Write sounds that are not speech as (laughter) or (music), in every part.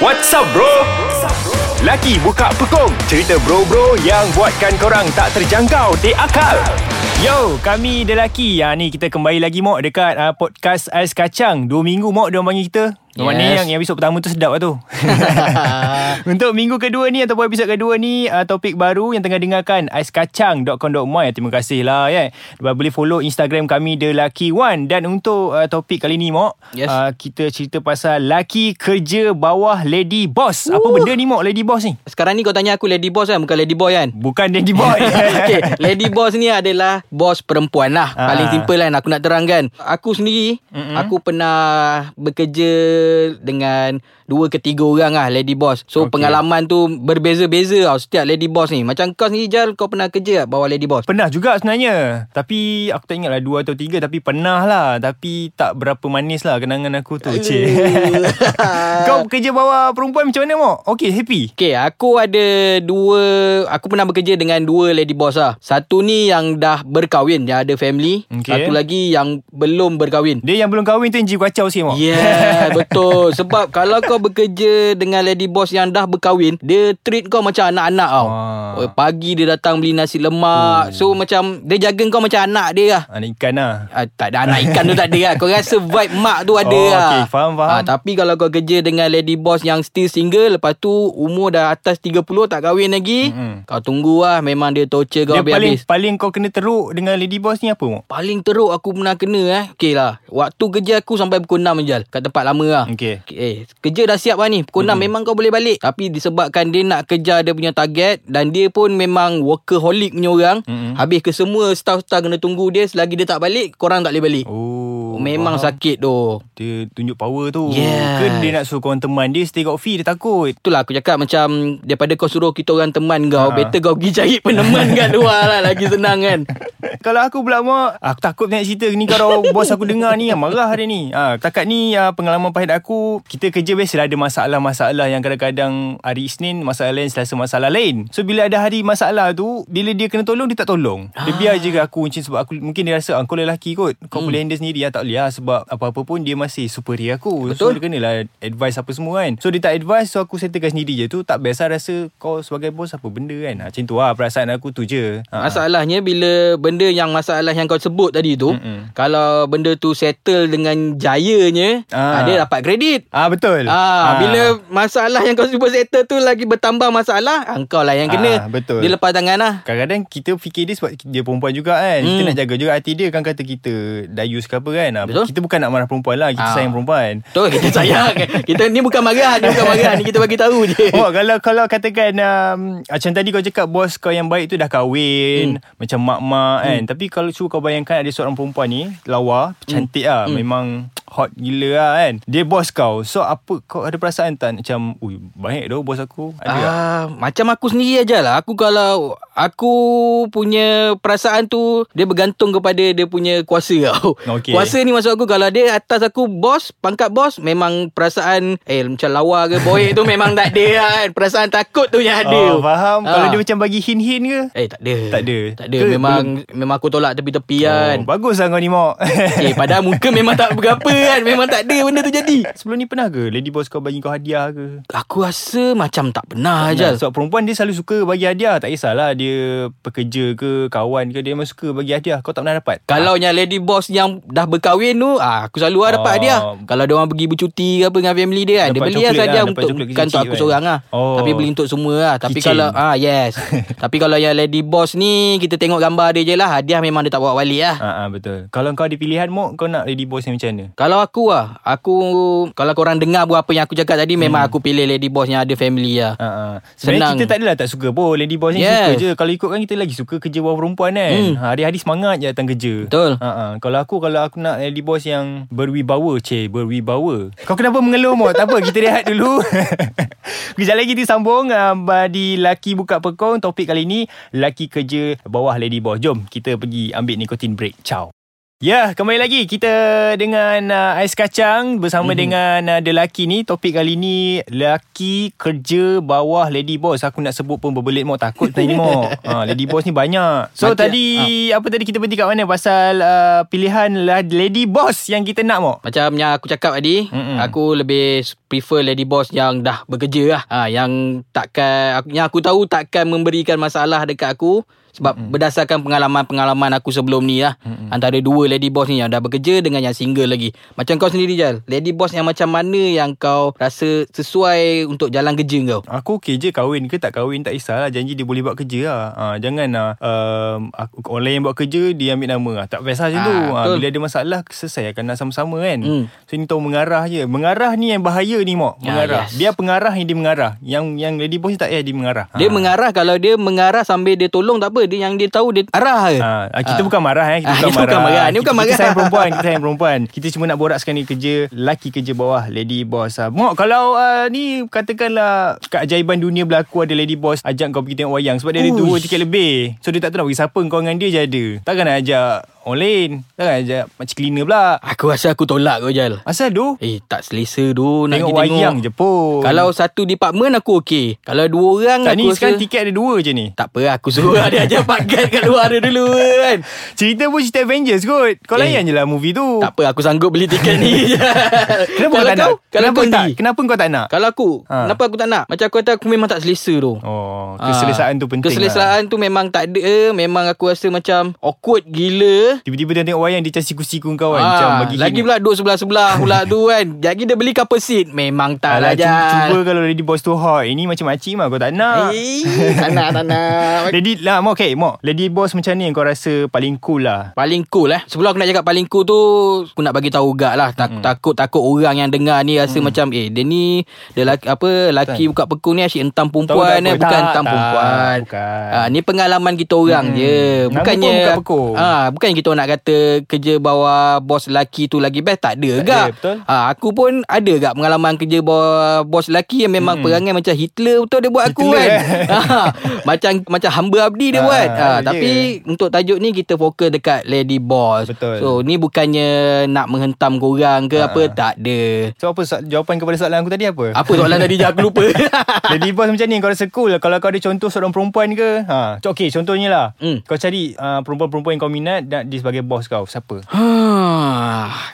What's up bro? Laki buka pekong. Cerita bro-bro yang buatkan korang tak terjangkau di akal. Yo, kami lelaki. Yang ni kita kembali lagi Mok Dekat uh, podcast Ais Kacang. Dua minggu Mok Diorang panggil kita Yes. Mana yang, yang episod pertama tu sedap lah tu (laughs) Untuk minggu kedua ni Ataupun episod kedua ni uh, Topik baru yang tengah dengarkan Aiskacang.com.my Terima kasih lah ya. Yeah. Boleh follow Instagram kami The Lucky One Dan untuk uh, topik kali ni Mok yes. uh, Kita cerita pasal Laki kerja bawah Lady Boss Apa benda ni Mok Lady Boss ni? Sekarang ni kau tanya aku Lady Boss kan Bukan Lady Boy kan? Bukan Lady Boy (laughs) okay. Lady Boss ni adalah Boss perempuan lah uh. Paling simple kan Aku nak terangkan Aku sendiri Mm-mm. Aku pernah Bekerja dengan dua ke tiga orang lah lady boss. So okay. pengalaman tu berbeza-beza tau setiap lady boss ni. Macam kau sendiri Jal kau pernah kerja tak bawah lady boss? Pernah juga sebenarnya. Tapi aku tak ingat lah dua atau tiga tapi pernah lah. Tapi tak berapa manis lah kenangan aku tu. Cik. (laughs) kau kerja bawah perempuan macam mana Mok? Okay happy? Okay aku ada dua aku pernah bekerja dengan dua lady boss lah. Satu ni yang dah berkahwin yang ada family. Okay. Satu lagi yang belum berkahwin. Dia yang belum kahwin tu yang jiwa kacau sikit Mok. Yeah (laughs) betul. Sebab kalau kau bekerja dengan lady boss yang dah berkahwin, dia treat kau macam anak-anak tau. Oh, pagi dia datang beli nasi lemak. Oh. So macam dia jaga kau macam anak dia lah. Anak ikan lah. Ah, tak ada anak ikan tu tak ada lah. (laughs) Kau rasa vibe mak tu ada oh, lah. Okay, faham, faham. Ah, tapi kalau kau kerja dengan lady boss yang still single, lepas tu umur dah atas 30 tak kahwin lagi, mm-hmm. kau tunggu lah. Memang dia torture kau paling, habis-habis. Paling kau kena teruk dengan lady boss ni apa? Paling teruk aku pernah kena eh. Okay lah. Waktu kerja aku sampai pukul 6 je. Kat tempat lama lah. Okay. okay. Eh, kerja dah siap lah ni Pukul mm-hmm. 6 memang kau boleh balik Tapi disebabkan dia nak kejar dia punya target Dan dia pun memang workaholic punya orang mm-hmm. Habis ke semua staff-staff kena tunggu dia Selagi dia tak balik Korang tak boleh balik Oh Memang faham. sakit tu. Dia tunjuk power tu. Yeah. Ke dia nak suruh korang teman? Dia Stay got fee dia takut. Itulah aku cakap macam Daripada kau suruh kita orang teman kau ha. Better kau pergi cari peneman (laughs) kat luar lah. Lagi senang kan. (laughs) Kalau aku pula mak Aku takut nak cerita. Ni Kalau (laughs) bos aku dengar ni Marah hari ni. Ha, Takat ni uh, pengalaman pahit aku Kita kerja biasa ada masalah-masalah Yang kadang-kadang Hari Isnin Masalah lain Selasa masalah lain. So bila ada hari masalah tu Bila dia kena tolong Dia tak tolong. Dia biar je aku Macam sebab aku Mungkin dia rasa Kau lelaki kot. Kau hmm. boleh handle sendiri. Ya, Tak boleh lah Sebab apa-apa pun Dia masih superior aku. Betul. So dia kenalah Advice apa semua kan. So dia tak advice So aku settlekan sendiri je tu. Tak biasa rasa Kau sebagai bos Apa benda kan. Ha, Macam tu lah Perasaan aku tu je. Ha. Masalahnya Bila benda yang Masalah yang kau sebut tadi tu Mm-mm. Kalau benda tu settle Dengan jayanya ha. Ha, Dia dapat kredit. Ah ha, Betul. Ha, ha. Bila masalah yang kau sebut settle tu Lagi bertambah masalah Engkau lah yang kena. Ha, Betul. Dia lepas tangan lah. Kadang-kadang kita fikir dia Sebab dia perempuan juga kan. Hmm. Kita nak jaga juga hati dia Kan kata kita Dayus ke apa kan Betul. Kita bukan nak marah perempuan lah Kita ha. sayang perempuan. Betul kita (laughs) sayang. Kita ni bukan marah Ni bukan marah Ni kita bagi tahu je. (laughs) Oh, Kalau kalau katakan um, Macam tadi kau cakap Bos kau yang baik tu dah kahwin hmm. Macam mak-mak kan. Hmm. Tapi kalau cuba kau bayangkan Ada seorang perempuan ni Lawa Cantik hmm. lah hmm. Memang hot gila lah kan. Dia bos kau. So apa Kau ada perasaan tak Macam Ui baik dah bos aku. Ada uh, Macam aku sendiri aja lah Aku kalau Aku punya perasaan tu Dia bergantung kepada Dia punya kuasa (laughs) tau. Okay. Kuasa ni maksud aku Kalau dia atas aku Bos Pangkat bos Memang perasaan Eh macam lawa ke Boy tu memang tak ada kan. Perasaan takut tu yang ada. Oh faham. Uh. Kalau dia macam bagi hint-hint ke? Eh tak ada. Tak ada. Tak ada. Ke, Memang belum. Memang aku tolak tepi-tepi kan. oh, Bagus lah kau ni Mok. (laughs) Eh padahal muka memang tak berapa kan. Memang tak ada benda tu jadi. Sebelum ni pernah ke Lady boss kau bagi kau hadiah ke? Aku rasa macam tak pernah je Sebab perempuan dia selalu suka bagi hadiah. Tak kisahlah dia pekerja ke Kawan ke Dia memang suka bagi hadiah Kau tak pernah dapat Kalau yang lady boss yang dah berkahwin tu ah, Aku selalu lah dapat oh. hadiah Kalau dia orang pergi bercuti ke apa Dengan family dia kan Dia beli lah hadiah untuk Bukan untuk aku kan. seorang lah oh. Tapi beli untuk semua lah Tapi Kitchen. kalau ah Yes (laughs) Tapi kalau yang lady boss ni Kita tengok gambar dia je lah Hadiah memang dia tak bawa balik lah ah, ah, Betul Kalau kau ada pilihan Mok Kau nak lady boss ni macam mana Kalau aku lah Aku Kalau korang dengar Apa yang aku cakap tadi hmm. Memang aku pilih lady boss Yang ada family lah uh-uh. Senang kita tak adalah tak suka pun Lady boss ni yes. suka je Kalau ikutkan kita lagi suka Kerja bawah perempuan kan. Hmm. Ha, hari-hari semangat je datang kerja. Betul. Uh-uh. Kalau aku Kalau aku nak lady boss yang Berwibawa Cik Berwibawa. Kau kenapa mengeluh Mok? Tak apa kita rehat dulu. (laughs) Kejap lagi kita sambung uh, Di Laki Buka Pekong. Topik kali ni Laki kerja bawah lady boss. Jom kita pergi ambil nikotin break. Ciao Ya, kembali lagi kita dengan uh, Ais Kacang bersama mm-hmm. dengan uh, The Lucky ni. Topik kali ni laki kerja bawah Lady Boss. Aku nak sebut pun berbelit mau takut tadi mau. (laughs) Ha, Lady Boss ni banyak. So Macam, tadi ha. apa tadi kita berhenti kat mana pasal uh, pilihan Lady Boss yang kita nak mau? Macam yang aku cakap tadi, mm-hmm. aku lebih prefer Lady Boss yang dah bekerja lah. Ha, yang takkan yang aku tahu takkan memberikan masalah dekat aku sebab mm-hmm. berdasarkan pengalaman-pengalaman aku sebelum ni lah mm-hmm. Antara dua lady boss ni yang dah bekerja dengan yang single lagi. Macam kau sendiri Jal Lady boss yang macam mana yang kau rasa sesuai untuk jalan kerja kau? Aku okey je kahwin ke tak kahwin tak kisahlah. Janji dia boleh buat kerja lah. Ha, Jangan lah um, Orang lain buat kerja dia ambil nama. Lah Tak biasa macam ha, tu ha, Bila ada masalah selesai. Akan nak sama-sama kan? Mm. So ni tahu mengarah je. Mengarah ni yang bahaya ni mok. Ya, Mengarah. yes. Biar pengarah yang dia mengarah. Yang yang lady boss ni tak payah dia mengarah. Dia ha. mengarah. Kalau dia mengarah sambil dia tolong tak apa apa dia yang dia tahu dia arah ke. Ha, kita ha. bukan marah eh. Kita ha, (laughs) bukan, marah. bukan marah. Ini bukan marah. Kita sayang perempuan, kita (laughs) sayang perempuan. Kita cuma nak borak sekarang ni kerja laki kerja bawah lady boss. Ha. Mok kalau uh, ni katakanlah keajaiban dunia berlaku ada lady boss ajak kau pergi tengok wayang sebab dia Uish. ada dua tiket lebih. So dia tak tahu nak pergi siapa kau dengan dia je ada. Takkan nak ajak Lain Jangan ajak Macam cleaner pula Aku rasa aku tolak kau Jal Asal tu? Eh tak selesa tu Nak tengok wayang je pun Kalau satu department aku okey Kalau dua orang tak aku ni rasa... sekarang tiket ada dua je ni Tak apa aku suruh dia ajak (laughs) Pak Gat kat luar dia dulu kan (laughs) Cerita pun cerita Avengers kot Kau eh, layan je lah movie tu Tak apa aku sanggup beli tiket ni (laughs) Kenapa kau tak nak? Kenapa, tak? Kenapa kau tak nak? Kalau aku ha. Kenapa aku tak nak? Macam aku kata aku memang tak selesa tu Oh Keselesaan ha. tu penting Keselesaan lah. tu memang tak ada Memang aku rasa macam Awkward gila Tiba-tiba dia tengok wayang dia macam siku-siku kau kan. Ha, macam bagi lagi pula duduk sebelah-sebelah pula tu kan. Jadi dia beli couple seat. Memang tak Alah, lah cuba, cuba kalau Lady Boss tu hot. Ini macam makcik mah kau tak nak. Eh, tak nak, tak nak. (laughs) Lady lah, mau okay, mau. Lady Boss macam ni kau rasa paling cool lah. Paling cool eh. Sebelum aku nak cakap paling cool tu, aku nak bagi tahu gak lah. Tak, hmm. Takut takut orang yang dengar ni rasa hmm. macam eh dia ni dia laki, apa laki buka pekung ni asyik entam perempuan eh. Bukan entam perempuan. Bukan. Ha, ni pengalaman kita orang hmm. je. Bukannya ah ha, bukan kita nak kata kerja bawah bos lelaki tu lagi best tak ada gak. Betul. Ha, aku pun ada gak pengalaman kerja bawah bos lelaki yang memang hmm. perangai macam Hitler betul dia buat Hitler, aku kan. Eh. ha, (laughs) macam macam hamba abdi dia ha, buat. Ha, yeah. tapi untuk tajuk ni kita fokus dekat lady boss. Betul. So ni bukannya nak menghentam korang ke ha. apa tak ada. So apa jawapan kepada soalan aku tadi apa? Apa soalan tadi je aku lupa. (laughs) lady boss macam ni kau rasa cool kalau kau ada contoh seorang perempuan ke? Ha, okey contohnya lah. Hmm. Kau cari uh, perempuan-perempuan yang kau minat dan dia sebagai bos kau siapa? Ha.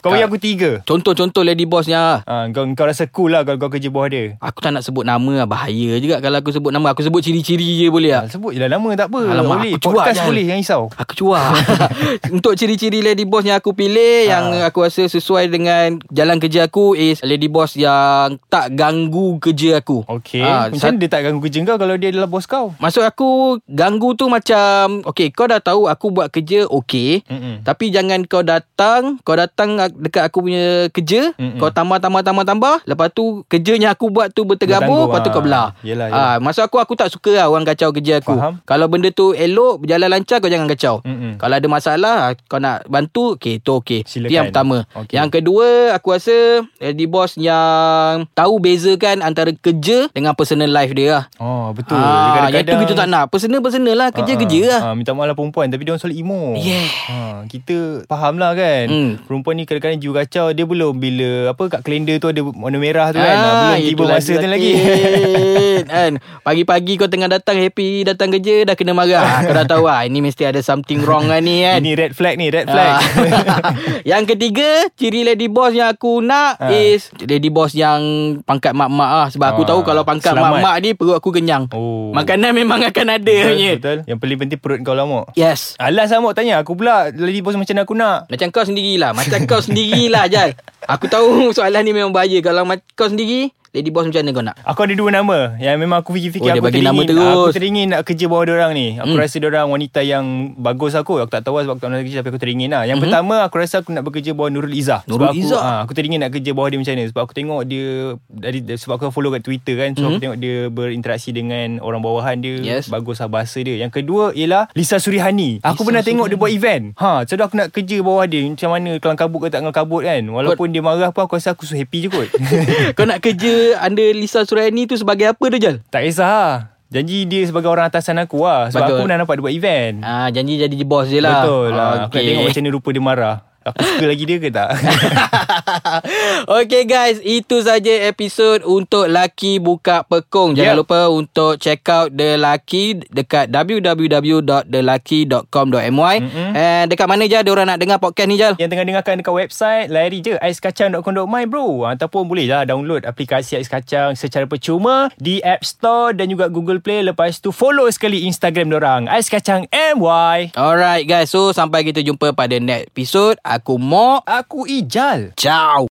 Kau bagi aku tiga. Contoh-contoh lady bossnya. Ha, kau, kau rasa cool lah kalau kau kerja bawah dia. Aku tak nak sebut nama lah. Bahaya juga kalau aku sebut nama. Aku sebut ciri-ciri je boleh lah. Ha, sebut je lah nama tak apa. Alamak, boleh. Aku Podcast boleh yang risau. Aku cuak. (laughs) Untuk ciri-ciri lady boss yang aku pilih. Ha. Yang aku rasa sesuai dengan jalan kerja aku is lady boss yang tak ganggu kerja aku. Okay. Ha, macam dia tak ganggu kerja kau kalau dia adalah bos kau? Maksud aku ganggu tu macam okay kau dah tahu aku buat kerja okay. Mm-mm. Tapi jangan kau datang kau datang dekat aku punya kerja Mm-mm. kau tambah tambah tambah tambah lepas tu kerjanya aku buat tu bertergabur lepas tu kau belah yelah, yelah. Ha, masa aku aku tak suka lah orang kacau kerja aku Faham. kalau benda tu elok berjalan lancar kau jangan kacau Mm-mm. kalau ada masalah kau nak bantu okey tu okey itu yang pertama okay. yang kedua aku rasa di boss yang tahu bezakan antara kerja dengan personal life dia lah oh betul. Ha, yang tu kita tak nak. Personal personal lah. Kerja ha, kerja lah. Ha, minta maaf lah perempuan. Tapi dia orang selalu emo. Yeah. ha, kita faham lah kan. Mm. perempuan ni kadang-kadang jiwa kacau. Dia belum bila apa kat kalender tu ada warna merah tu kan. Ah, belum tiba masa tu lagi. (laughs) kan. Pagi-pagi kau tengah datang happy datang kerja dah kena marah. Kau dah tahu ah ini mesti ada something wrong lah ni kan. Ini red flag ni red flag. Ah. (laughs) yang ketiga ciri lady boss yang aku nak ah. is lady boss yang pangkat mak-mak ah sebab ah. aku tahu kalau pangkat Selamat. mak-mak ni perut aku kenyang oh. makanan memang akan ada betul, punya. betul. Yang paling penting perut kau mak yes. Alas mak tanya. Aku pula lady boss macam aku nak? Macam kau sendirilah. Macam kau sendirilah Jal (laughs) Aku tahu soalan ni memang bahaya. Kalau kau sendiri Lady boss macam mana kau nak? Aku ada dua nama. Yang memang aku fikir-fikir oh, Aku bagi teringin. nama terus. Aku teringin nak kerja bawah orang ni. Aku hmm. rasa orang wanita yang Bagus aku. Aku tak tahu lah sebab aku tak nak kerja Tapi aku teringin lah. Yang hmm. pertama Aku rasa aku nak bekerja bawah Nurul Izzah. Nurul sebab Izzah? aku, ha, aku teringin nak kerja bawah dia macam ni Sebab aku tengok dia dari Sebab aku follow kat Twitter kan. So hmm. aku tengok dia berinteraksi dengan Orang bawahan dia. Yes. Bagus lah bahasa dia. Yang kedua ialah Lisa Surihani. Aku Lisa pernah Surihani. tengok dia buat event. Ha, So aku nak kerja bawah dia. Macam mana Kelang kabut ke tak kelang kabut kan. Walaupun But, dia marah pun Aku rasa aku so happy je kot. (laughs) Kau nak kerja Under Lisa Suraini tu sebagai apa tu Jal? Tak kisah lah. Janji dia sebagai orang atasan aku lah. Sebab Betul. aku pernah nampak dia buat event. Ah, janji jadi bos je lah. Betul lah. Okay. Aku nak tengok macam ni rupa dia marah. Aku suka lagi dia ke tak? (laughs) Okay guys, itu saja episod untuk Laki Buka Pekong. Jangan Yep. lupa untuk check out The Laki dekat www.thelaki.com.my mm-hmm. And dekat mana je orang nak dengar podcast ni Jal? Yang tengah dengarkan dekat website Lari je aiskacang.com.my bro Ataupun boleh lah download aplikasi Ais Kacang Secara percuma Di App Store Dan juga Google Play Lepas tu follow sekali Instagram dorang Ais Kacang MY Alright guys, so sampai kita jumpa pada next episode. Aku Mok. Aku Ijal Ciao.